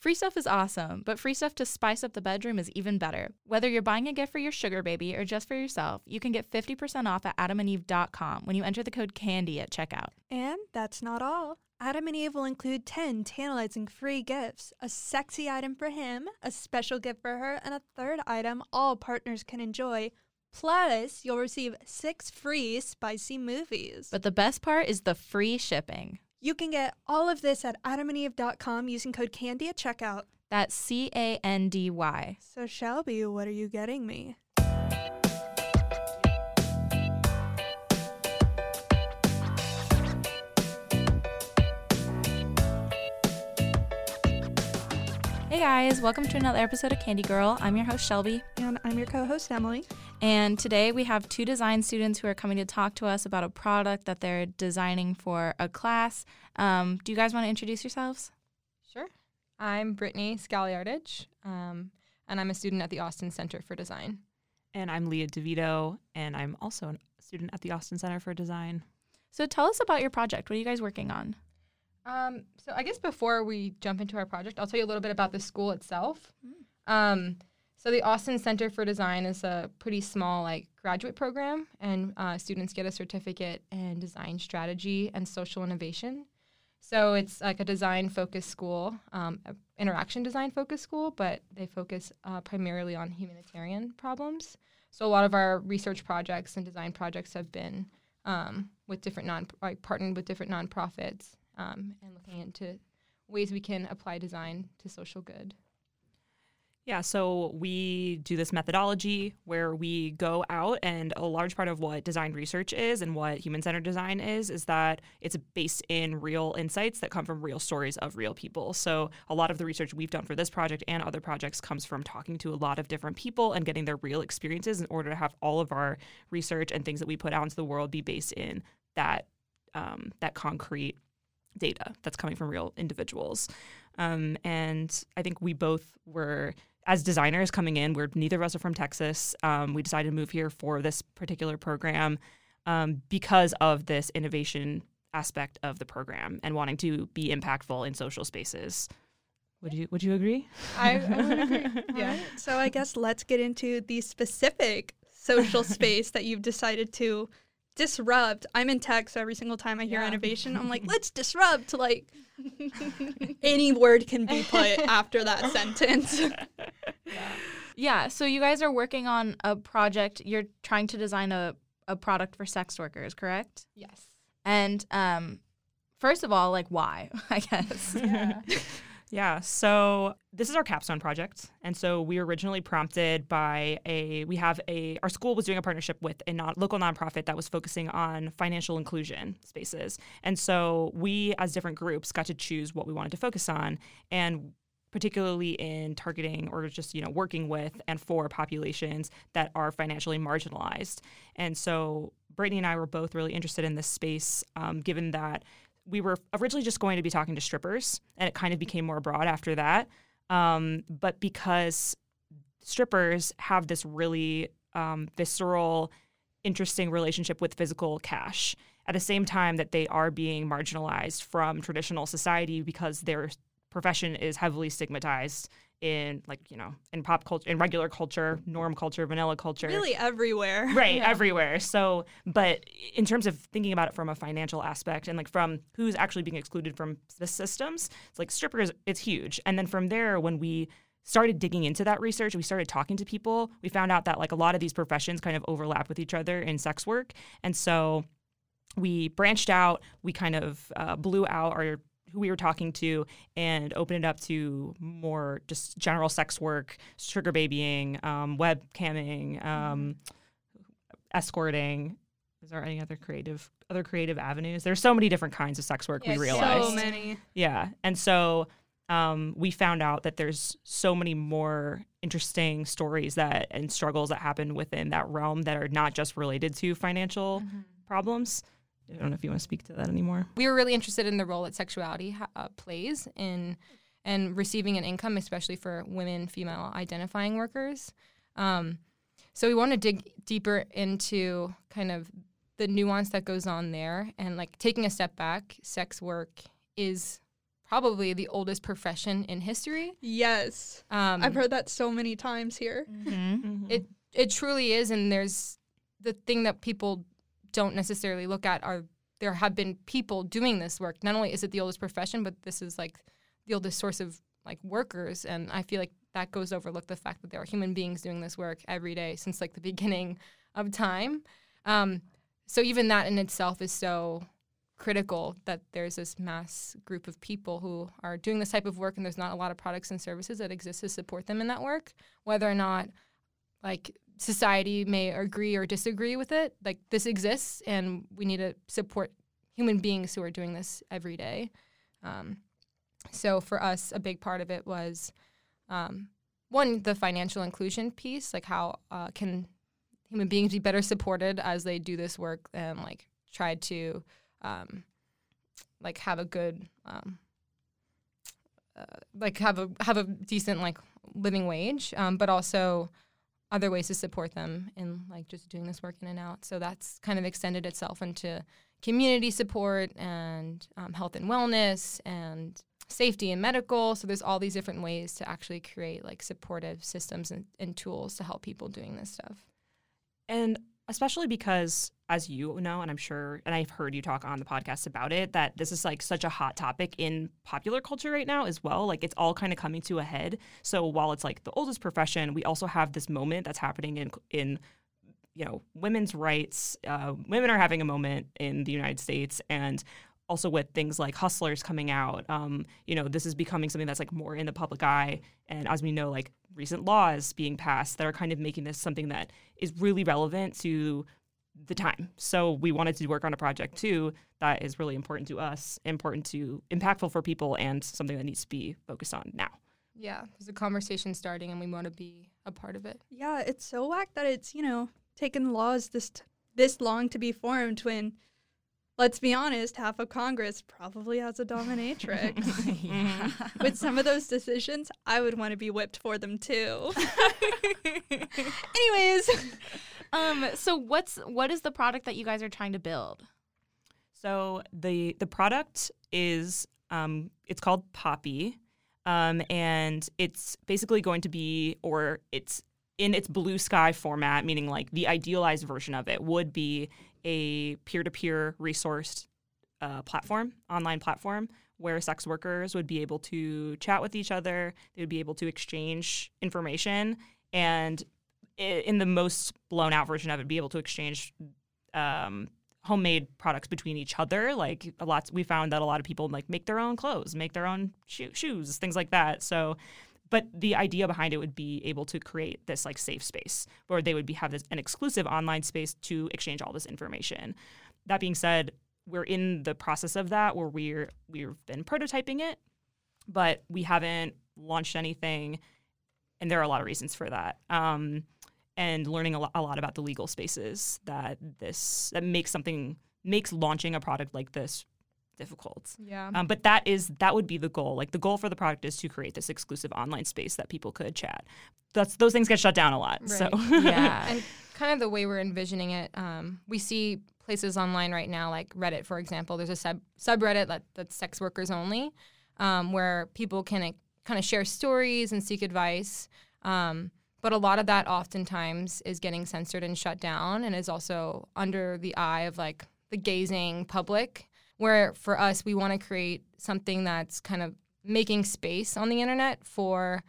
Free stuff is awesome, but free stuff to spice up the bedroom is even better. Whether you're buying a gift for your sugar baby or just for yourself, you can get 50% off at adamandeve.com when you enter the code CANDY at checkout. And that's not all. Adam and Eve will include 10 tantalizing free gifts a sexy item for him, a special gift for her, and a third item all partners can enjoy. Plus, you'll receive six free spicy movies. But the best part is the free shipping. You can get all of this at adamandeve.com using code CANDY at checkout. That's C A N D Y. So, Shelby, what are you getting me? Hey guys, welcome to another episode of Candy Girl. I'm your host, Shelby. And I'm your co host, Emily. And today we have two design students who are coming to talk to us about a product that they're designing for a class. Um, do you guys want to introduce yourselves? Sure. I'm Brittany Scaliardage, um, and I'm a student at the Austin Center for Design. And I'm Leah DeVito, and I'm also a student at the Austin Center for Design. So tell us about your project. What are you guys working on? Um, so I guess before we jump into our project, I'll tell you a little bit about the school itself. Um, so the Austin Center for Design is a pretty small like graduate program, and uh, students get a certificate in design strategy and social innovation. So it's like a design focused school, um, interaction design focused school, but they focus uh, primarily on humanitarian problems. So a lot of our research projects and design projects have been um, with different non like partnered with different nonprofits um, and looking into ways we can apply design to social good. Yeah, so we do this methodology where we go out, and a large part of what design research is and what human centered design is, is that it's based in real insights that come from real stories of real people. So a lot of the research we've done for this project and other projects comes from talking to a lot of different people and getting their real experiences in order to have all of our research and things that we put out into the world be based in that um, that concrete data that's coming from real individuals. Um, and I think we both were, as designers coming in, we're neither of us are from Texas. Um, we decided to move here for this particular program um, because of this innovation aspect of the program and wanting to be impactful in social spaces. Would you Would you agree? I, I would agree. Yeah. So, I guess let's get into the specific social space that you've decided to disrupt. I'm in tech, so every single time I hear Yeah. innovation, I'm like, let's disrupt. Like, any word can be put after that sentence. Yeah, so you guys are working on a project. You're trying to design a, a product for sex workers, correct? Yes. And um, first of all, like, why? I guess. Yeah, so this is our capstone project. And so we were originally prompted by a, we have a, our school was doing a partnership with a non, local nonprofit that was focusing on financial inclusion spaces. And so we, as different groups, got to choose what we wanted to focus on. And particularly in targeting or just you know working with and for populations that are financially marginalized and so brittany and i were both really interested in this space um, given that we were originally just going to be talking to strippers, and it kind of became more broad after that. Um, but because strippers have this really um, visceral, interesting relationship with physical cash, at the same time that they are being marginalized from traditional society because their profession is heavily stigmatized in like you know in pop culture in regular culture norm culture vanilla culture really everywhere. right Yeah. everywhere so but in terms of thinking about it from a financial aspect and like from who's actually being excluded from the systems it's like strippers it's huge and then from there when we started digging into that research we started talking to people we found out that like a lot of these professions kind of overlap with each other in sex work and so we branched out we kind of uh, blew out our who we were talking to and open it up to more just general sex work, sugar babying, um, webcamming, um, escorting. Is there any other creative other creative avenues? There's so many different kinds of sex work Yeah, we realized. So many. Yeah. And so um, we found out that there's so many more interesting stories that and struggles that happen within that realm that are not just related to financial problems. I don't know if you want to speak to that anymore. We were really interested in the role that sexuality uh, plays in and receiving an income, especially for women, female identifying workers. Um, so we want to dig deeper into kind of the nuance that goes on there and like taking a step back, sex work is probably the oldest profession in history. Yes. Um, I've heard that so many times here. Mm-hmm. it it truly is and there's the thing that people don't necessarily look at are there have been people doing this work. Not only is it the oldest profession but this is like the oldest source of like workers and i feel like that goes overlooked the fact that there are human beings doing this work every day since like the beginning of time. Um, so even that in itself is so critical that there's this mass group of people who are doing this type of work and there's not a lot of products and services that exist to support them in that work whether or not like society may agree or disagree with it like this exists and we need to support human beings who are doing this every day. Um, so for us a big part of it was um, one the financial inclusion piece like how uh, can human beings be better supported as they do this work and like try to um, like have a good um, uh, like have a have a decent like living wage. Um, but also other ways to support them in like just doing this work in and out. So that's kind of extended itself into community support and um, health and wellness and safety and medical. So there's all these different ways to actually create like supportive systems and, and tools to help people doing this stuff. And especially because, as you know, and I'm sure, and I've heard you talk on the podcast about it, that this is like such a hot topic in popular culture right now as well. Like it's all kind of coming to a head. So while it's like the oldest profession, we also have this moment that's happening in in you know women's rights. Uh, women are having a moment in the United States, and also with things like hustlers coming out um, you know this is becoming something that's like more in the public eye. And as we know like recent laws being passed that are kind of making this something that is really relevant to the time. So we wanted to work on a project too that is really important to us important to impactful for people and something that needs to be focused on now. Yeah, there's a conversation starting and we want to be a part of it. Yeah, it's so whack that it's, you know, taken laws this t- this long to be formed when let's be honest, half of Congress probably has a dominatrix. With some of those decisions, I would want to be whipped for them too. Anyways, um, so what's what is the product that you guys are trying to build? So the the product is um, it's called Poppy, um, and it's basically going to be, or it's in its blue sky format, meaning like the idealized version of it would be a peer to peer resourced uh, platform, online platform, where sex workers would be able to chat with each other, they would be able to exchange information, and in the most blown out version of it, be able to exchange um, homemade products between each other. Like a lot, we found that a lot of people like make their own clothes, make their own sho- shoes, things like that. So, but the idea behind it would be able to create this like safe space where they would be have this an exclusive online space to exchange all this information. That being said, we're in the process of that where we're we've been prototyping it, but we haven't launched anything, and there are a lot of reasons for that. Um, and learning a, lo- a lot about the legal spaces that this that makes something makes launching a product like this difficult. Yeah. Um, but that is that would be the goal. Like the goal for the product is to create this exclusive online space that people could chat. That's those things get shut down a lot. So Yeah. and kind of the way we're envisioning it, um, we see places online right now, like Reddit, for example. There's a sub subreddit that, that's sex workers only, um, where people can kind of share stories and seek advice. Um, but a lot of that oftentimes is getting censored and shut down, and is also under the eye of like the gazing public. Where for us, we want to create something that's kind of making space on the internet for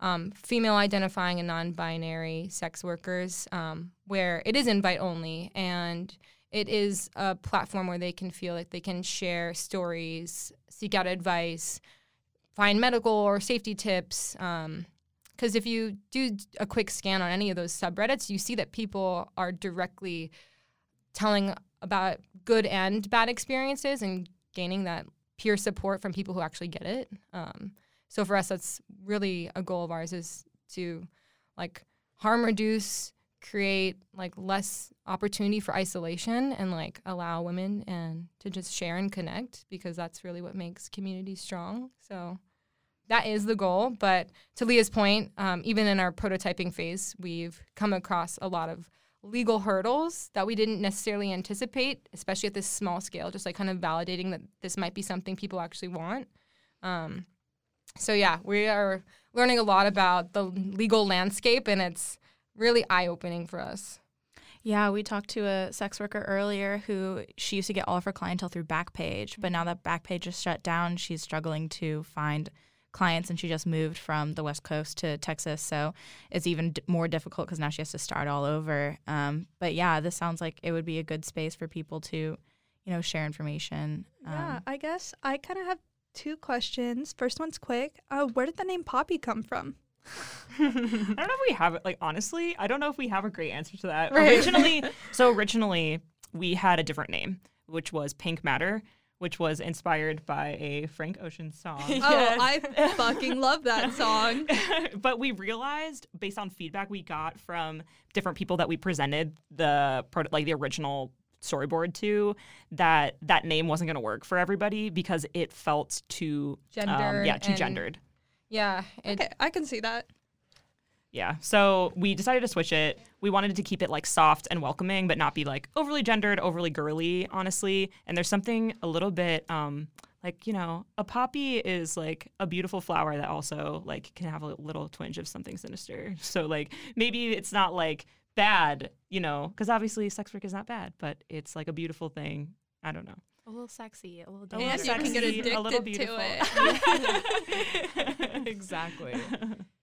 um, female identifying and non binary sex workers, um, where it is invite only and it is a platform where they can feel like they can share stories, seek out advice, find medical or safety tips. Because if you do a quick scan on any of those subreddits, you see that people are directly telling about good and bad experiences and gaining that peer support from people who actually get it. Um, so for us, that's really a goal of ours is to like harm reduce, create like less opportunity for isolation, and like allow women and to just share and connect because that's really what makes communities strong. So that is the goal. But to Leah's point, um, even in our prototyping phase, we've come across a lot of legal hurdles that we didn't necessarily anticipate, especially at this small scale, just like kind of validating that this might be something people actually want. Um, so yeah, we are learning a lot about the legal landscape, and it's really eye opening for us. Yeah, we talked to a sex worker earlier who she used to get all of her clientele through Backpage, but now that Backpage is shut down, she's struggling to find clients and she just moved from the West Coast to Texas. So it's even d- more difficult because now she has to start all over. Um, but yeah, this sounds like it would be a good space for people to, you know, share information. Yeah, Um, I guess I kind of have two questions. First one's quick. Uh, where did the name Poppy come from? I don't know if we have it. Like honestly, I don't know if we have a great answer to that. Right. Originally, so originally we had a different name, which was Pink Matter, which was inspired by a Frank Ocean song. Oh, I fucking love that song. but we realized based on feedback we got from different people that we presented the pro- like the original storyboard to that that name wasn't going to work for everybody because it felt too um, Gendered yeah too gendered Yeah, it, Okay, I can see that. Yeah so we decided to switch it. We wanted to keep it like soft and welcoming but not be like overly gendered overly girly honestly. And there's something a little bit um like you know a poppy is like a beautiful flower that also like can have a little twinge of something sinister. So like maybe it's not like bad you know because obviously sex work is not bad but it's like a beautiful thing. I don't know. A little sexy, a little A little And you can get sexy, a little addicted to beautiful. exactly.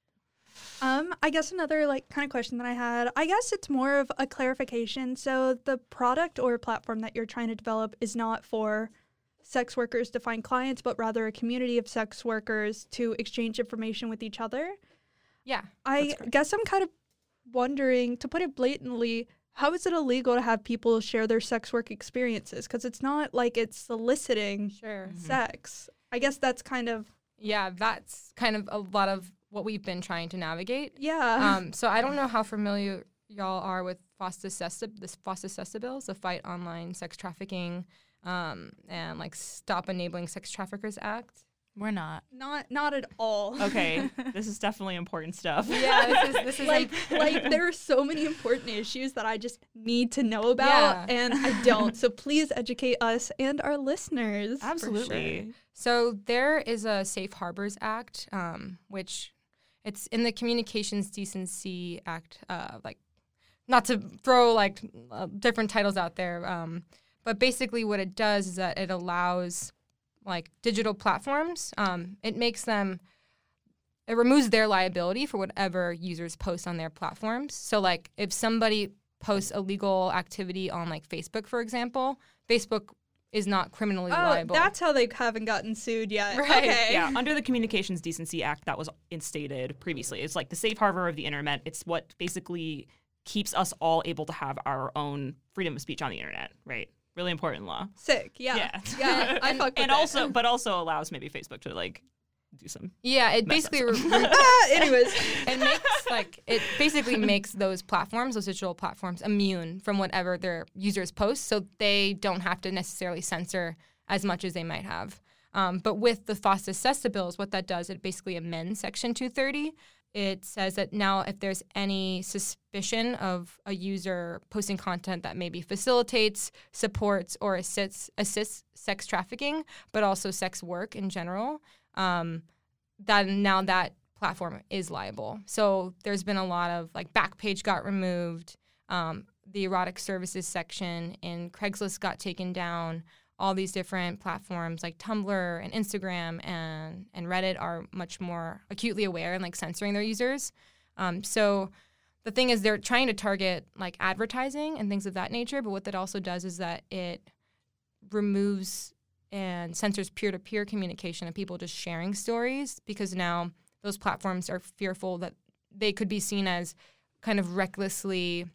Um, I guess another like kind of question that I had, I guess it's more of a clarification. So the product or platform that you're trying to develop is not for sex workers to find clients, but rather a community of sex workers to exchange information with each other. yeah. I guess I'm kind of wondering, to put it blatantly, how is it illegal to have people share their sex work experiences? Because it's not like it's soliciting Sure. Mhm. sex. I guess that's kind of Yeah, that's kind of a lot of what we've been trying to navigate. yeah. Um, so I don't know how familiar y'all are with FOSTA SESTA, this FOSTA SESTA bills, the Fight Online Sex Trafficking um, and like Stop Enabling Sex Traffickers Act. We're not. not not at all. okay this is definitely important stuff Yeah, this is this is like like there are so many important issues that I just need to know about Yeah. and I don't. So please educate us and our listeners. absolutely So there is a Safe Harbors Act, um, which it's in the Communications Decency Act. Uh, like, not to throw like uh, different titles out there, um, but basically what it does is that it allows like digital platforms. Um, it makes them. It removes their liability for whatever users post on their platforms. So like if somebody posts illegal activity on like Facebook, for example, Facebook is not criminally Oh, liable. that's how they haven't gotten sued yet. Right, Okay. yeah under the communications decency act that was instated previously it's like the safe harbor of the internet it's what basically keeps us all able to have our own freedom of speech on the internet right really important law Sick. Yeah. Yeah. Yeah. I And- fuck with and it. also but also allows maybe facebook to like do some Yeah, it basically re- re- anyways. it makes like it basically makes those platforms, those digital platforms, immune from whatever their users post, so they don't have to necessarily censor as much as they might have. Um, but with the FOSTA SESTA bills, what that does, it basically amends Section 230. It says that now, if there's any suspicion of a user posting content that maybe facilitates, supports, or assists assists sex trafficking, but also sex work in general, um, that now that platform is liable. So there's been a lot of like Backpage got removed, um, the erotic services section in Craigslist got taken down. All these different platforms like Tumblr and Instagram and and Reddit are much more acutely aware and like censoring their users. Um, so the thing is they're trying to target like advertising and things of that nature, but what that also does is that it removes and censors peer-to-peer communication of people just sharing stories because now those platforms are fearful that they could be seen as kind of recklessly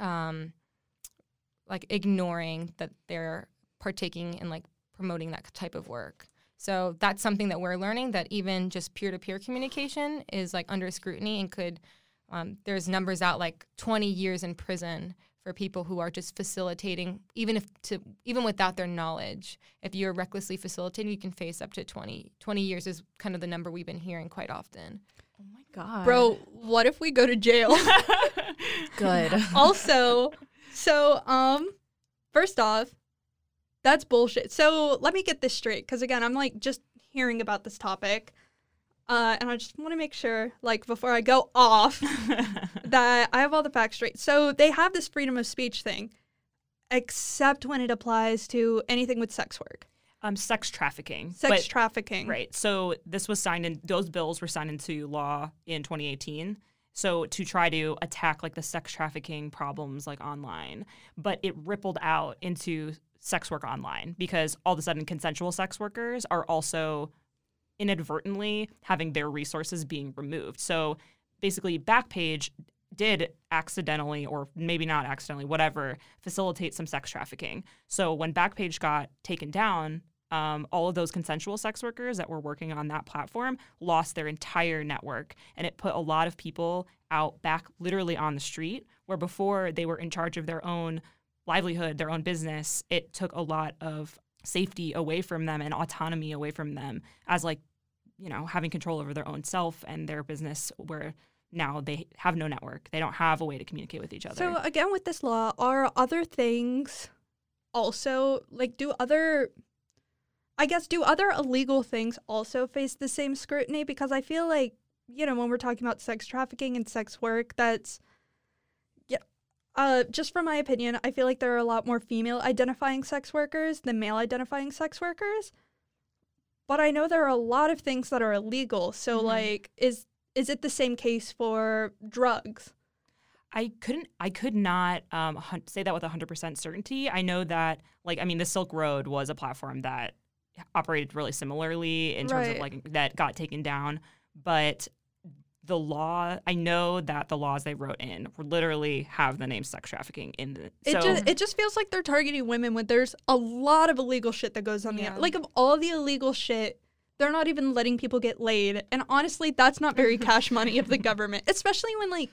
um, like ignoring that they're partaking in like promoting that type of work. So that's something that we're learning that even just peer-to-peer communication is like under scrutiny and could um, there's numbers out like 20 years in prison for people who are just facilitating even if to even without their knowledge if you're recklessly facilitating you can face up to 20 20 years is kind of the number we've been hearing quite often Oh my god, Bro, what if we go to jail? good. also, so um first off, that's bullshit. So let me get this straight cuz again, I'm like just hearing about this topic. Uh, and I just want to make sure, like, before I go off, that I have all the facts straight. So they have this freedom of speech thing, except when it applies to anything with sex work, um, sex trafficking. sex But- trafficking. Right. So this was signed in those bills were signed into law in 2018. So to try to attack like the sex trafficking problems like online, but it rippled out into sex work online because all of a sudden consensual sex workers are also inadvertently having their resources being removed. So basically Backpage did accidentally or maybe not accidentally whatever facilitate some sex trafficking. So when Backpage got taken down, um, all of those consensual sex workers that were working on that platform lost their entire network. And it put a lot of people out back literally on the street, where before they were in charge of their own livelihood, their own business. It took a lot of safety away from them and autonomy away from them as, like, you know, having control over their own self and their business, where now they have no network. They don't have a way to communicate with each other. So again, with this law, are other things also like do other? I guess do other illegal things also face the same scrutiny? Because I feel like you know when we're talking about sex trafficking and sex work, that's. Uh, just from my opinion, I feel like there are a lot more female identifying sex workers than male identifying sex workers. But I know there are a lot of things that are illegal. So Mhm. like, is is it the same case for drugs? I couldn't. I could not um, hun- say that with hundred percent certainty. I know that, like, I mean, the Silk Road was a platform that operated really similarly in terms Right. of like that got taken down, but the law. I know that the laws they wrote in literally have the name sex trafficking in the. It just it just feels like they're targeting women when there's a lot of illegal shit that goes on Yeah. the like of all the illegal shit, they're not even letting people get laid. And honestly, that's not very cash money of the government, especially when like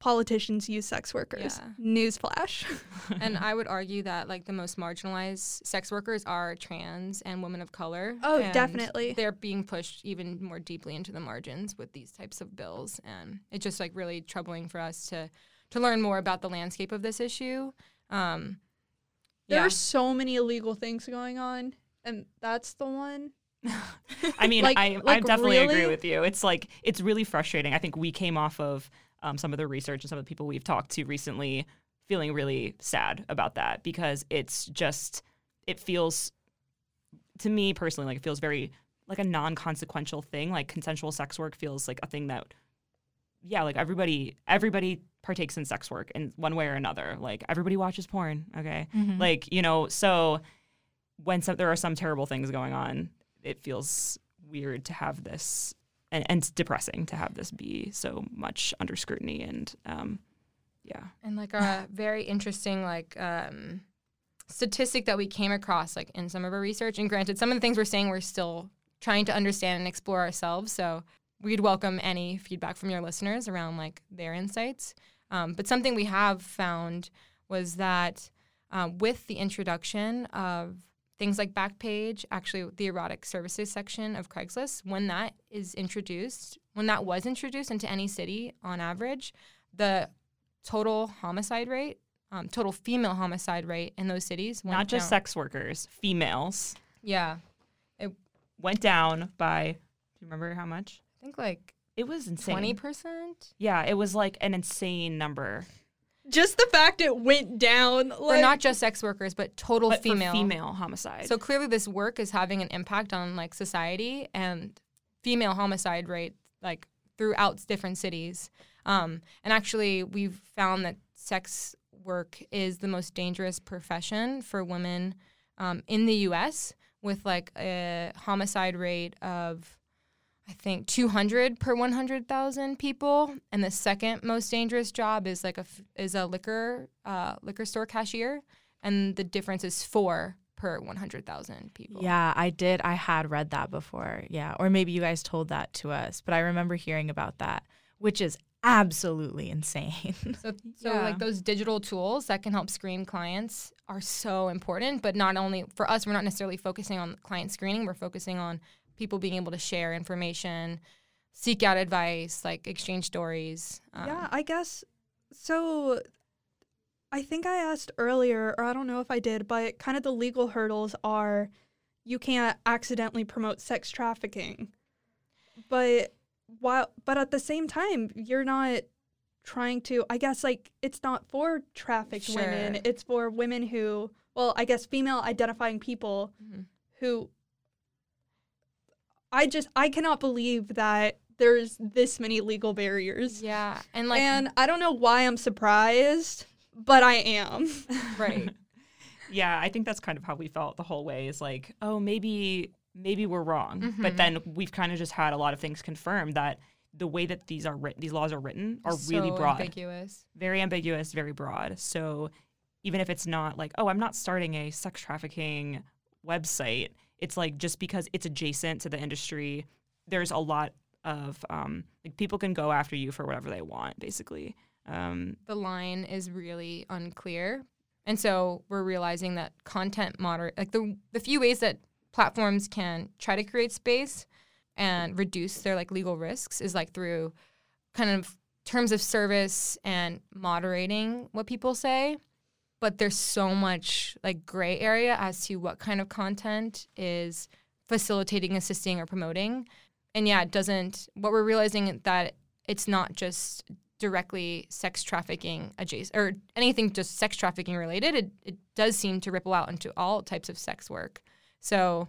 politicians use sex workers. Yeah. Newsflash. and I would argue that like the most marginalized sex workers are trans and women of color. Oh, and definitely. They're being pushed even more deeply into the margins with these types of bills, and it's just like really troubling for us to to learn more about the landscape of this issue. Um, There yeah. are so many illegal things going on, and that's the one. I mean, Like- I, I like, definitely agree with you. It's like it's really frustrating. I think we came off of um, some of the research and some of the people we've talked to recently feeling really sad about that because it's just it feels to me personally like it feels very like a non-consequential thing. Like consensual sex work feels like a thing that yeah, like everybody everybody partakes in sex work in one way or another. Like everybody watches porn, okay? Mhm. Like, you know, so when some, there are some terrible things going on, it feels weird to have this and, and it's depressing to have this be so much under scrutiny and um, yeah. And like a very interesting like um, statistic that we came across like in some of our research. And granted, some of the things we're saying we're still trying to understand and explore ourselves. So we'd welcome any feedback from your listeners around like their insights. Um, but something we have found was that uh, with the introduction of things like Backpage, actually the erotic services section of Craigslist, when that is introduced, when that was introduced into any city on average, the total homicide rate, um, total female homicide rate in those cities Not just down. sex workers, females Yeah, it went down by, do you remember how much? I think like It was insane. twenty percent. Yeah, it was like an insane number. Just the fact it went down. Or Like, not just sex workers, but total But female. female homicide. So clearly, this work is having an impact on like society and female homicide rate like throughout different cities. Um, and actually, we've found that sex work is the most dangerous profession for women um, in the U.S. with like a homicide rate of I think 200 per 100,000 people, and the second most dangerous job is like a f- is a liquor uh, liquor store cashier, and the difference is four per 100,000 people. Yeah, I did. I had read that before. Yeah. Or maybe you guys told that to us, but I remember hearing about that, which is absolutely insane. So, so Yeah. like those digital tools that can help screen clients are so important. But not only for us, we're not necessarily focusing on client screening. We're focusing on people being able to share information, seek out advice, like exchange stories. Um, yeah, I guess so. I think I asked earlier, or I don't know if I did, but kind of the legal hurdles are you can't accidentally promote sex trafficking. But while but at the same time, you're not trying to I guess like it's not for trafficked women. It's for women who well, I guess female identifying people Mhm. who I just I cannot believe that there's this many legal barriers. Yeah, and like and I don't know why I'm surprised, but I am. right. Yeah, I think that's kind of how we felt the whole way. Is like, oh, maybe maybe we're wrong, but Mhm. then we've kind of just had a lot of things confirmed that the way that these are written, these laws are written, are really broad, ambiguous. very ambiguous, very broad. So even if it's not like, oh, I'm not starting a sex trafficking website, it's like just because it's adjacent to the industry, there's a lot of um, like people can go after you for whatever they want, basically. Um, the line is really unclear. And so we're realizing that content moder like the the few ways that platforms can try to create space and reduce their like legal risks is like through kind of terms of service and moderating what people say. But there's so much like gray area as to what kind of content is facilitating, assisting, or promoting. And yeah, it doesn't what we're realizing that it's not just directly sex trafficking adjacent or anything just sex trafficking related, it, it does seem to ripple out into all types of sex work. So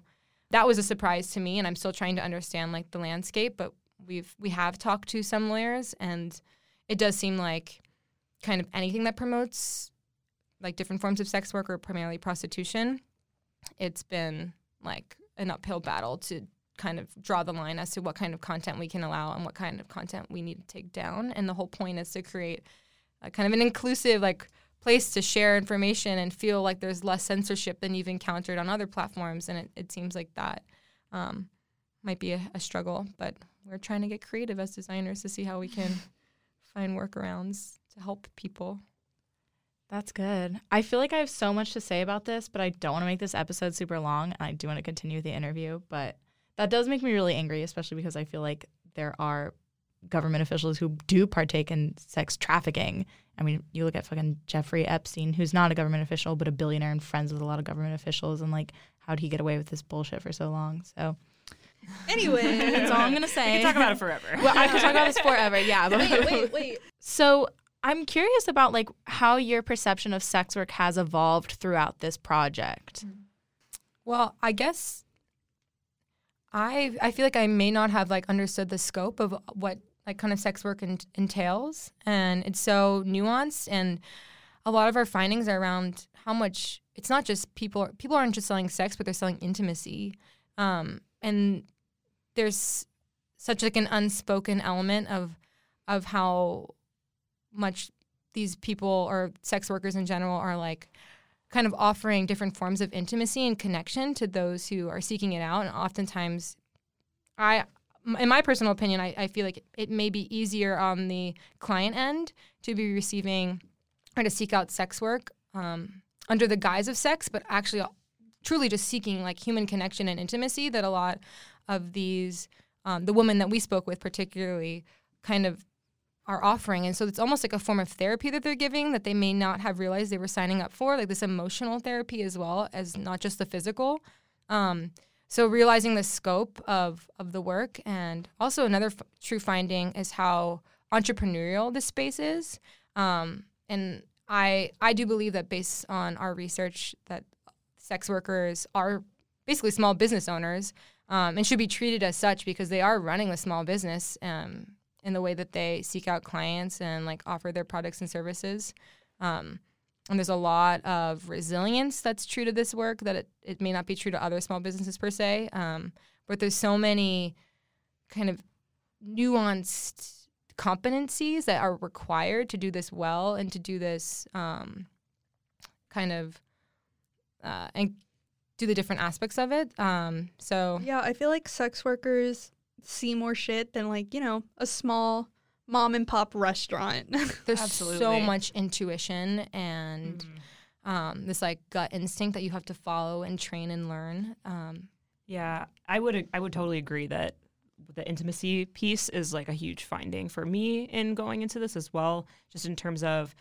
that was a surprise to me and I'm still trying to understand like the landscape, but we've we have talked to some lawyers and it does seem like kind of anything that promotes like different forms of sex work or primarily prostitution, it's been like an uphill battle to kind of draw the line as to what kind of content we can allow and what kind of content we need to take down. And the whole point is to create a kind of an inclusive like place to share information and feel like there's less censorship than you've encountered on other platforms. And it, it seems like that um, might be a, a struggle, but we're trying to get creative as designers to see how we can find workarounds to help people. That's good. I feel like I have so much to say about this, but I don't want to make this episode super long. I do want to continue the interview, but that does make me really angry, especially because I feel like there are government officials who do partake in sex trafficking. I mean, you look at fucking Jeffrey Epstein, who's not a government official, but a billionaire and friends with a lot of government officials. And like, how'd he get away with this bullshit for so long? So Anyway, that's all I'm going to we say. can talk about it forever. well, I could talk about this forever. Yeah. But wait, wait, wait. So I'm curious about like how your perception of sex work has evolved throughout this project. Well, I guess I I feel like I may not have like understood the scope of what like kind of sex work en- entails, and it's so nuanced. And a lot of our findings are around how much it's not just people people aren't just selling sex, but they're selling intimacy, um, and there's such like an unspoken element of of how much these people or sex workers in general are like kind of offering different forms of intimacy and connection to those who are seeking it out. And oftentimes, I, in my personal opinion, I, I feel like it may be easier on the client end to be receiving or to seek out sex work um, under the guise of sex, but actually truly just seeking like human connection and intimacy that a lot of these, um, the women that we spoke with particularly, kind of are offering. And so it's almost like a form of therapy that they're giving that they may not have realized they were signing up for, like this emotional therapy as well as not just the physical. Um, so realizing the scope of, of the work and also another f- true finding is how entrepreneurial this space is. Um, and I I do believe that based on our research that sex workers are basically small business owners um, and should be treated as such because they are running a small business um, in the way that they seek out clients and like offer their products and services. Um, and there's a lot of resilience that's true to this work that it, it may not be true to other small businesses per se. Um, but there's so many kind of nuanced competencies that are required to do this well and to do this um, kind of uh, and do the different aspects of it. Um, so Yeah, I feel like sex workers see more shit than like, you know, a small mom and pop restaurant. there's so much intuition and um, this like gut instinct that you have to follow and train and learn. Um, Yeah, I would I would totally agree that the intimacy piece is like a huge finding for me in going into this as well. Just in terms of,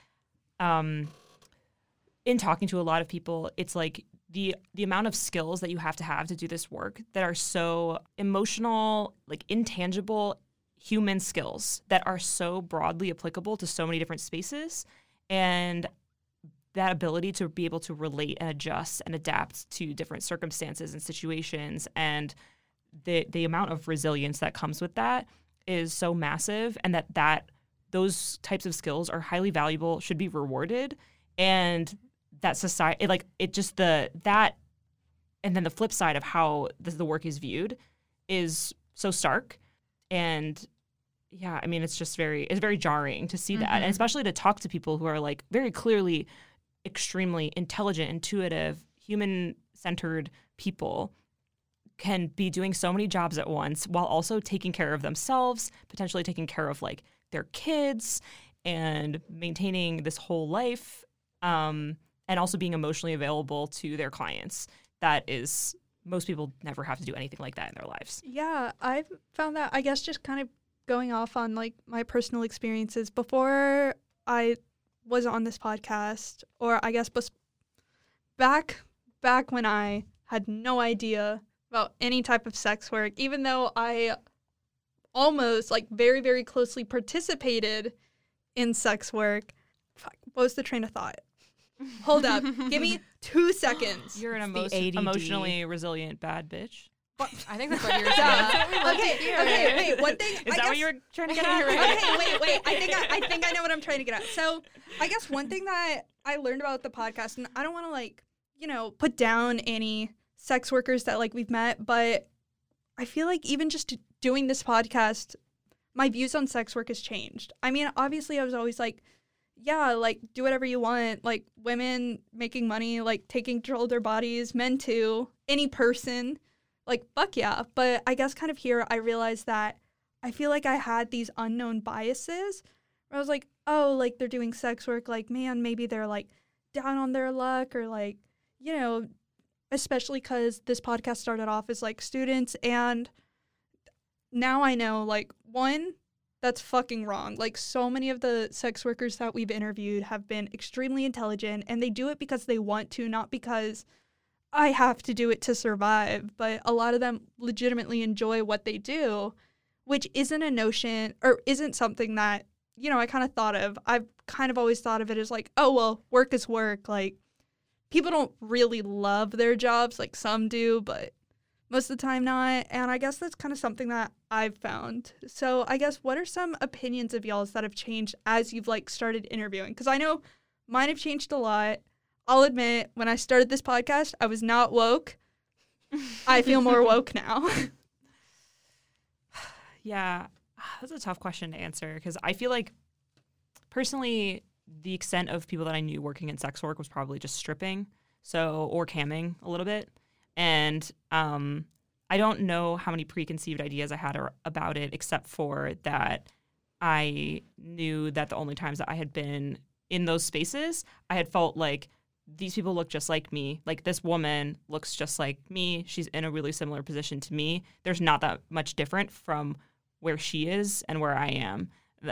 um, in talking to a lot of people, it's like the the amount of skills that you have to have to do this work that are so emotional, like intangible human skills that are so broadly applicable to so many different spaces and that ability to be able to relate and adjust and adapt to different circumstances and situations and the the amount of resilience that comes with that is so massive and that that those types of skills are highly valuable should be rewarded. And that society like it just the that and then the flip side of how the, the work is viewed is so stark. And yeah i mean it's just very it's very jarring to see that. And Mhm. especially to talk to people who are like very clearly extremely intelligent intuitive human centered people can be doing so many jobs at once while also taking care of themselves potentially taking care of like their kids and maintaining this whole life. Um, and also being emotionally available to their clients that is most people never have to do anything like that in their lives Yeah, I've found that I guess just kind of going off on like my personal experiences before I was on this podcast or I guess bes- back back when I had no idea about any type of sex work even though I almost like very very closely participated in sex work. What was the train of thought? Hold up. Give me 2 seconds. you're an emo- emotionally resilient bad bitch I think that's what you're Yeah. saying. okay, okay, wait. One thing. is I that guess, what you were trying to get at okay, wait, wait. I think I, I think I know what I'm trying to get at. So, I guess one thing that I learned about the podcast, and I don't want to like, you know, put down any sex workers that like we've met, but I feel like even just doing this podcast, my views on sex work has changed. I mean, obviously, I was always like, yeah, like do whatever you want, like women making money, like taking control of their bodies, men too, any person like fuck yeah. But i guess kind of here i realized that i feel like i had these unknown biases where i was like oh like they're doing sex work like man maybe they're like down on their luck or like you know especially because this podcast started off as like students and now i know like one that's fucking wrong like so many of the sex workers that we've interviewed have been extremely intelligent and they do it because they want to not because I have to do it to survive, but a lot of them legitimately enjoy what they do, which isn't a notion or isn't something that, you know, I kind of thought of. I've kind of always thought of it as like, oh, well, work is work. Like, people don't really love their jobs, like some do, but most of the time not. And I guess that's kind of something that I've found. So, I guess what are some opinions of y'all's that have changed as you've like started interviewing? Because I know mine have changed a lot. I'll admit, when I started this podcast, I was not woke. I feel more woke now. Yeah, that's a tough question to answer because I feel like personally, the extent of people that I knew working in sex work was probably just stripping, so or camming a little bit, and um, I don't know how many preconceived ideas I had ar- about it, except for that I knew that the only times that I had been in those spaces, I had felt like these people look just like me. Like this woman looks just like me. She's in a really similar position to me. There's not that much different from where she is and where I am.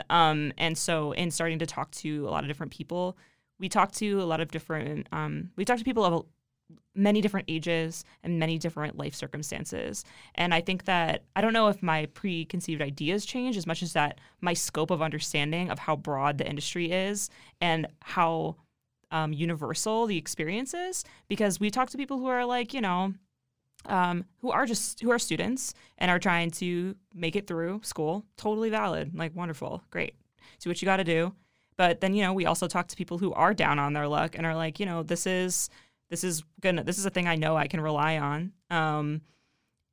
Um, and so, in starting to talk to a lot of different people, we talked to a lot of different. Um, we talked to people of many different ages and many different life circumstances. And I think that I don't know if my preconceived ideas change as much as that my scope of understanding of how broad the industry is and how um, universal the experience is. Because we talk to people who are like, you know, um, who are just who are students and are trying to make it through school. Totally valid. Like wonderful, great. Do what you got to do. But then you know we also talk to people who are down on their luck and are like, you know, this is this is gonna this is a thing I know I can rely on. Um,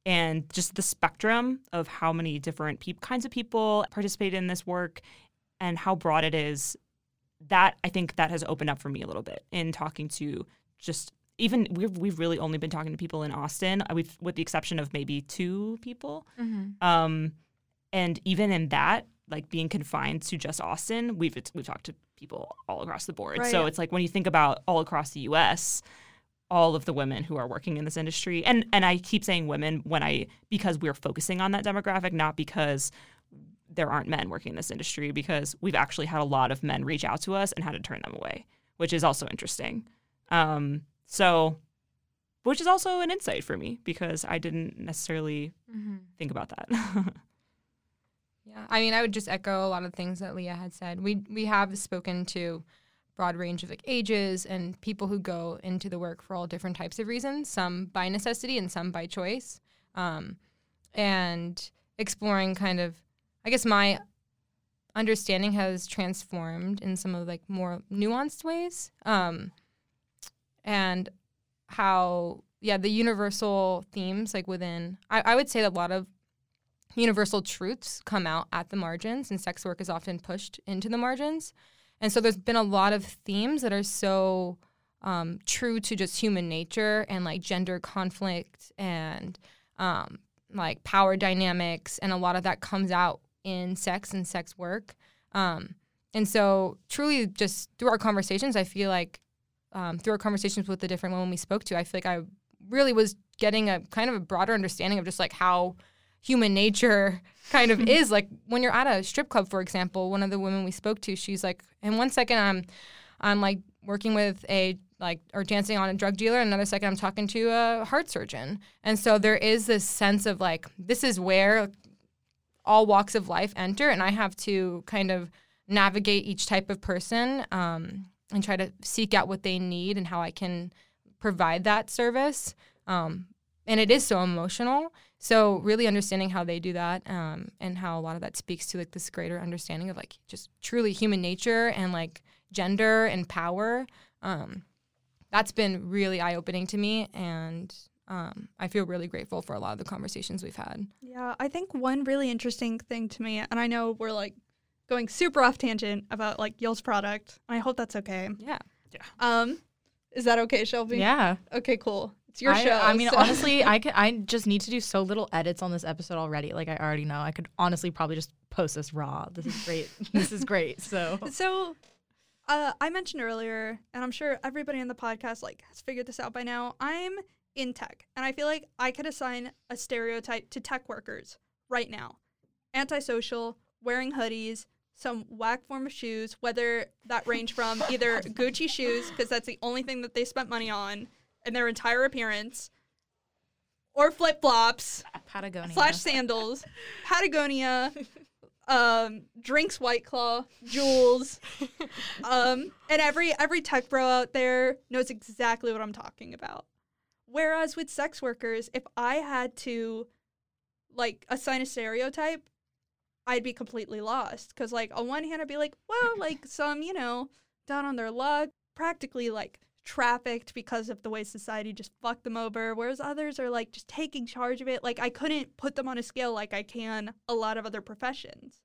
and just the spectrum of how many different peop kinds of people participate in this work and how broad it is that I think that has opened up for me a little bit in talking to just even we've we've really only been talking to people in Austin. uh, We've with the exception of maybe two people. Mm-hmm. Um, and even in that, like being confined to just Austin, we've we've talked to people all across the board. So it's like when you think about all across the U.S., all of the women who are working in this industry, and and I keep saying women when I because we're focusing on that demographic, not because there aren't men working in this industry, because we've actually had a lot of men reach out to us and had to turn them away, which is also interesting. Um, so which is also an insight for me because I didn't necessarily Mm-hmm. think about that. Yeah, I mean, I would just echo a lot of things that Leah had said. We we have spoken to broad range of like ages and people who go into the work for all different types of reasons, some by necessity and some by choice, um, and exploring kind of, I guess my understanding has transformed in some of like more nuanced ways, um, and how yeah the universal themes like within I, I would say that a lot of universal truths come out at the margins, and sex work is often pushed into the margins. And so there's been a lot of themes that are so um, true to just human nature and like gender conflict and um, like power dynamics, and a lot of that comes out in sex and sex work. Um, and so, truly, just through our conversations, I feel like um, through our conversations with the different women we spoke to, I feel like I really was getting a kind of a broader understanding of just like how human nature kind of is like when you're at a strip club for example one of the women we spoke to she's like in one second i'm i'm like working with a like or dancing on a drug dealer and another second i'm talking to a heart surgeon. And so there is this sense of like this is where all walks of life enter and i have to kind of navigate each type of person um, and try to seek out what they need and how i can provide that service um, and it is so emotional so really understanding how they do that um, and how a lot of that speaks to like this greater understanding of like just truly human nature and like gender and power um, that's been really eye-opening to me and um, i feel really grateful for a lot of the conversations we've had Yeah, I think one really interesting thing to me, and I know we're like going super off tangent about like y'all's product. and I hope that's okay. yeah Um, is that okay, Shelby? Yeah. Okay, cool. It's your I, show. I mean, so- honestly, I could. I just need to do so little edits on this episode already. Like I already know. I could honestly probably just post this raw. This is great. this is great. So So, uh, I mentioned earlier, and I'm sure everybody in the podcast like has figured this out by now. I'm in tech, and I feel like I could assign a stereotype to tech workers right now: antisocial, wearing hoodies, some whack form of shoes, whether that range from either Gucci shoes because that's the only thing that they spent money on in their entire appearance, or flip flops Patagonia slash sandals, Patagonia, um, drinks White Claw, Juuls, um, and every every tech bro out there knows exactly what I'm talking about. Whereas with sex workers, if I had to like assign a stereotype, I'd be completely lost. Cause like on one hand, I'd be like, well, like some you know down on their luck, practically like trafficked because of the way society just fucked them over, whereas others are like just taking charge of it. Like I couldn't put them on a scale like I can a lot of other professions,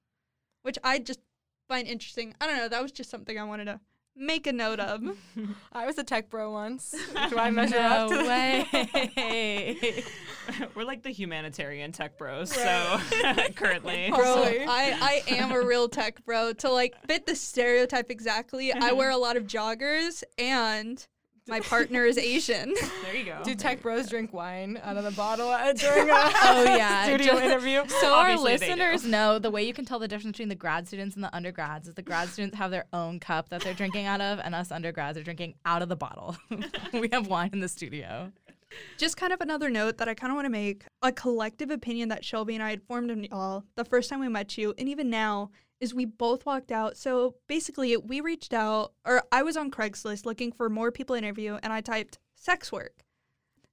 which I just find interesting. I don't know. That was just something I wanted to make a note of. i was a tech bro once do i measure up no to the- way. We're like the humanitarian tech bros. So currently, Bro, Totally. I, I am a real tech bro. To like fit the stereotype exactly, I uh-huh. wear a lot of joggers and my partner is Asian. there you go. do tech bros drink wine out of the bottle at- during a Oh, yeah. studio Just- interview So our Obviously they do. listeners know the way you can tell the difference between the grad students and the undergrads is the grad students have their own cup that they're drinking out of, and us undergrads are drinking out of the bottle. we have wine in the studio. Just kind of another note that I kind of want to make a collective opinion that Shelby and I had formed in y'all the first time we met you, and even now, is we both walked out. So basically, we reached out, or I was on Craigslist looking for more people to interview, and I typed sex work.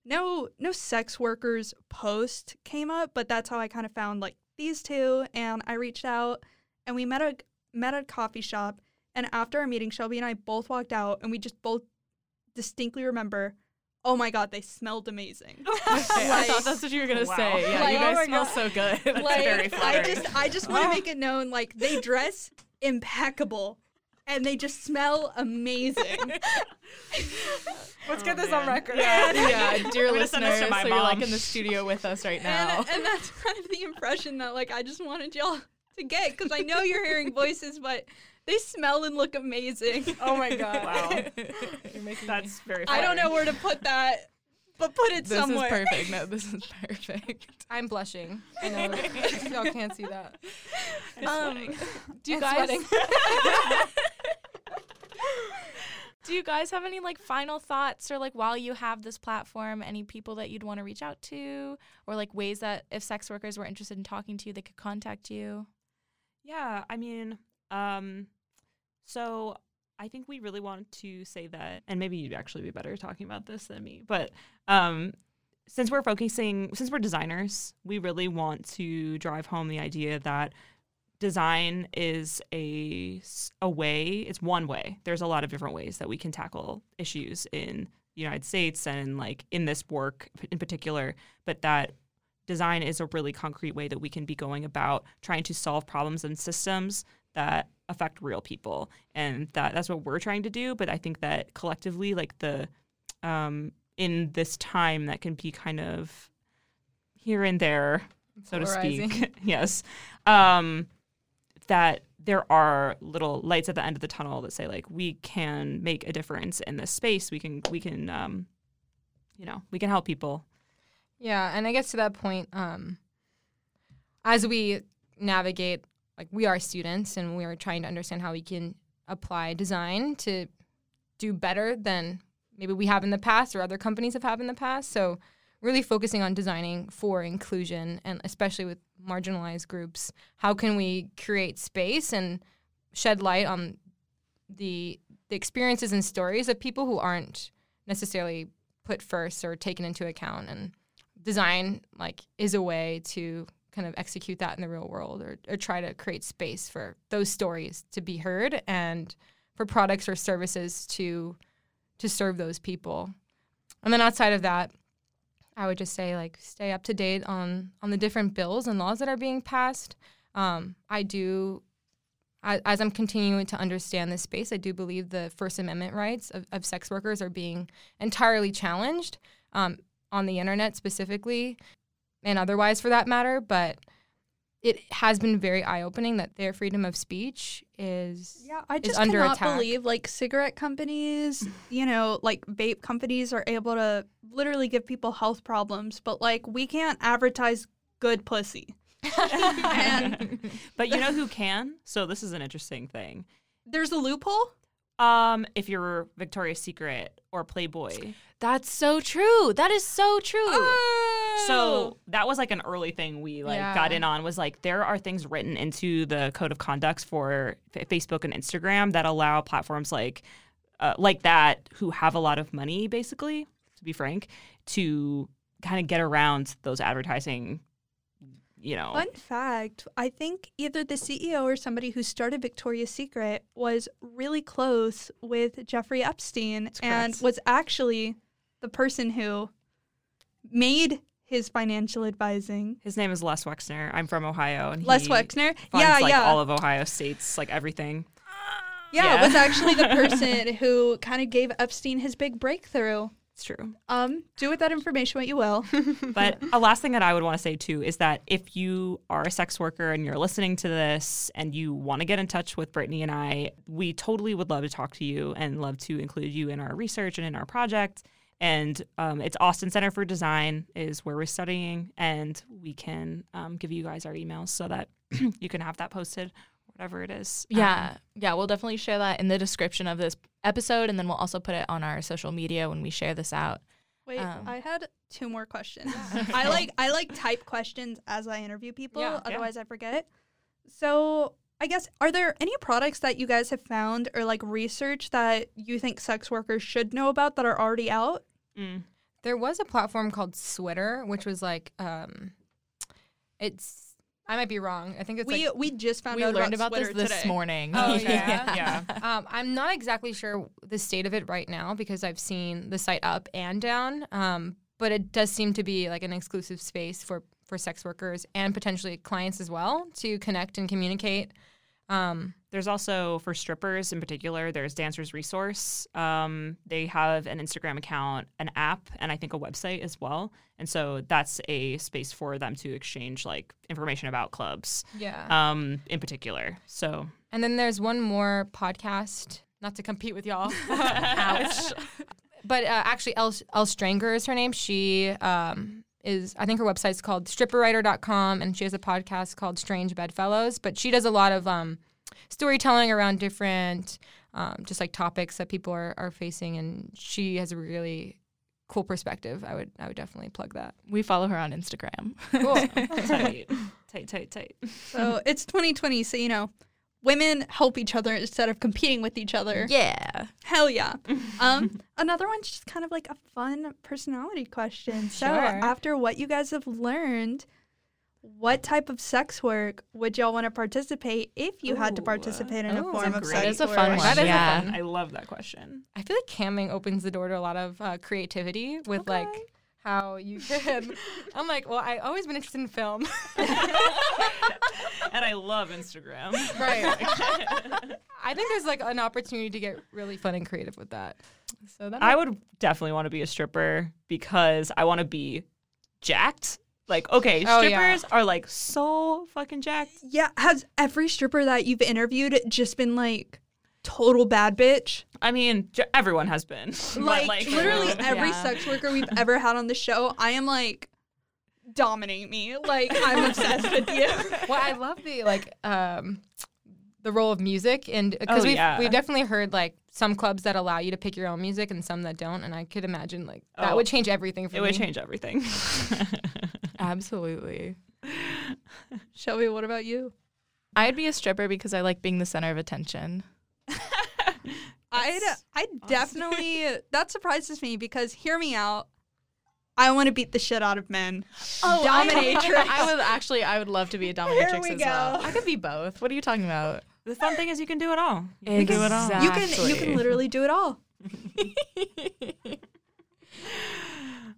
No, no sex workers post came up, but that's how I kind of found like these two, and I reached out, and we met a met at a coffee shop, and after our meeting, Shelby and I both walked out, and we just both distinctly remember oh my god, they smelled amazing. I thought that's what you were gonna Wow. say. Yeah, Like, you oh guys my smell God. so good. That's like very I just I just want to make it known like they dress impeccable and they just smell amazing. let's Oh, get this on record yeah, yeah, dear I'm gonna send this listeners, to my so you're like in the studio with us right now. and, and that's kind of the impression that like I just wanted y'all to get because I know you're hearing voices, but they smell and look amazing. oh my god Wow. You're making me- That's very. Funny. I don't know where to put that, but put it this somewhere. This is perfect. No, this is perfect. i'm blushing i know y'all can't see that Um, do you And guys? Do you guys have any like final thoughts or like while you have this platform, any people that you'd want to reach out to or like ways that if sex workers were interested in talking to you, they could contact you? Yeah, I mean, um, so I think we really want to say that, and maybe you'd actually be better talking about this than me, but um, since we're focusing, since we're designers, we really want to drive home the idea that design is a a way it's one way. There's a lot of different ways that we can tackle issues in the united states and like in this work in particular but that design is a really concrete way that we can be going about trying to solve problems and systems that affect real people. And that that's what we're trying to do. But i think that collectively like the um in this time that can be kind of here and there so to speak yes um that there are little lights at the end of the tunnel that say like we can make a difference in this space. We can we can um, you know we can help people. Yeah and i guess to that point um, as we navigate like we are students and we are trying to understand how we can apply design to do better than maybe we have in the past or other companies have had in the past. So really focusing on designing for inclusion and especially with marginalized groups. How can we create space and shed light on the the experiences and stories of people who aren't necessarily put first or taken into account. And design like is a way to kind of execute that in the real world or, or try to create space for those stories to be heard and for products or services to to serve those people and then outside of that I would just say like stay up to date on on the different bills and laws that are being passed. Um, I do, as I'm continuing to understand this space, I do believe the First Amendment rights of, of sex workers are being entirely challenged um, on the internet specifically, and otherwise for that matter. But it has been very eye opening that their freedom of speech is yeah. I just under cannot attack. believe like cigarette companies, you know, like vape companies are able to literally give people health problems, but like we can't advertise good pussy. and, but you know who can? So this is an interesting thing. There's a loophole. Um, if you're Victoria's Secret or Playboy. That's so true. That is so true. Oh. So that was like an early thing we like Yeah. got in on was like there are things written into the code of conducts for F- Facebook and Instagram that allow platforms like uh, like that who have a lot of money basically to be frank to kind of get around those advertising you know Fun fact I think either the CEO or somebody who started Victoria's Secret was really close with Jeffrey Epstein and was actually the person who made his financial advising. his name is Les Wexner. I'm from Ohio and Les Wexner. funds, Yeah, like yeah. all of Ohio states like everything. yeah, yeah. was actually the person who kind of gave Epstein his big breakthrough. It's true. Um, do with that information what you will. But a last thing that I would want to say too is that if you are a sex worker and you're listening to this and you want to get in touch with Brittany and I, we totally would love to talk to you and love to include you in our research and in our project. And um, it's Austin Center for Design is where we're studying, and we can um, give you guys our emails so that you can have that posted, whatever it is. Um, Yeah, yeah, we'll definitely share that in the description of this episode, and then we'll also put it on our social media when we share this out. Wait, Um, I had two more questions. I like I like type questions as I interview people, Yeah. Yeah. otherwise I forget. So I guess are there any products that you guys have found or like research that you think sex workers should know about that are already out? mm. There was a platform called Switter, which was like, um, it's. I might be wrong. I think it's we like. we just found we out learned about, about this Switter this morning. Oh, yeah? yeah. Um, I'm not exactly sure the state of it right now because I've seen the site up and down. Um, but it does seem to be like an exclusive space for for sex workers and potentially clients as well to connect and communicate. Um, There's also for strippers in particular. There's Dancers Resource. Um, they have an Instagram account, an app, and I think a website as well. And so that's a space for them to exchange like information about clubs, yeah. um, in particular. So And then there's one more podcast, not to compete with y'all. Ouch. But uh, actually, Elle, El Stranger is her name. She um, is, I think her website's called stripperwriter.com, and she has a podcast called Strange Bedfellows. But she does a lot of um, storytelling around different um, just like topics that people are, are facing. And she has a really cool perspective. I would I would definitely plug that. We follow her on Instagram. Cool. tight, tight, tight, tight. So it's 2020, so you know, women help each other instead of competing with each other. yeah. Hell yeah. Um, another one's just kind of like a fun personality question. So Sure. after what you guys have learned, what type of sex work would y'all want to participate if you had to participate in a Ooh, form a of great- sex That is a work? fun one. That is a yeah. fun- I love that question. I feel like camming opens the door to a lot of uh, creativity with like Okay. How you can. I'm like, well, I always been interested in film. and I love Instagram. Right. I think there's like an opportunity to get really fun and creative with that. So that I would definitely want to be a stripper because I want to be jacked. Like, okay, Oh, yeah. strippers are like so fucking jacked. Yeah, has every stripper that you've interviewed just been like total bad bitch? I mean, j- everyone has been. But, Like, literally every Yeah. sex worker we've ever had on the show, I am like dominate me. Like I'm obsessed with you. well, I love the like um the role of music and because Oh, we've yeah. we've definitely heard like some clubs that allow you to pick your own music and some that don't and I could imagine like that Oh. would change everything for It me. would change everything. Absolutely. Shelby, what about you? I'd be a stripper because I like being the center of attention. I'd I definitely that surprises me because hear me out. I want to beat the shit out of men. Oh, Dominatrix. I would actually, I would love to be a dominatrix we as well. I could be both. What are you talking about? the fun thing is you can do it all. You can do it all. You can you can literally do it all.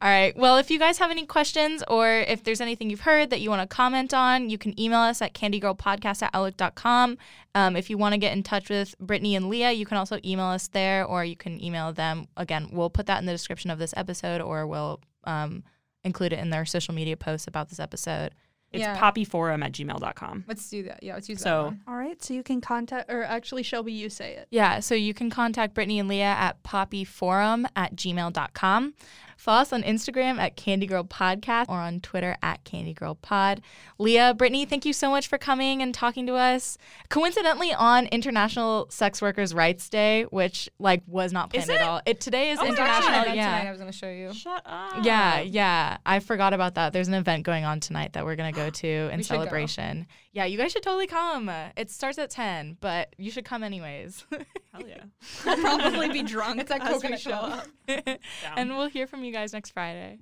All right. Well, if you guys have any questions or if there's anything you've heard that you want to comment on, you can email us at candygirlpodcast at outlook.com. Um, if you want to get in touch with Brittany and Leah, you can also email us there or you can email them. Again, we'll put that in the description of this episode or we'll um, include it in their social media posts about this episode. It's Yeah. poppyforum at gmail.com. Let's do that. Yeah, let's use that. So one. All right, so you can contact or actually Shelby, you say it. Yeah, so you can contact Brittany and Leah at poppyforum at gmail.com. Follow us on Instagram at Candy Girl Podcast or on Twitter at Candy Girl Pod. Leah, Brittany, thank you so much for coming and talking to us. Coincidentally, on International Sex Workers' Rights Day, which like was not planned at all. It today is Oh my God. International. Event tonight I was going to show you. shut up. Yeah, yeah. I forgot about that. There's an event going on tonight that we're going to go to in celebration. go. Yeah, you guys should totally come. It starts at 10, but you should come anyways. Hell yeah. I'll probably be drunk. It's like as we coconut show up. And we'll hear from you guys next Friday.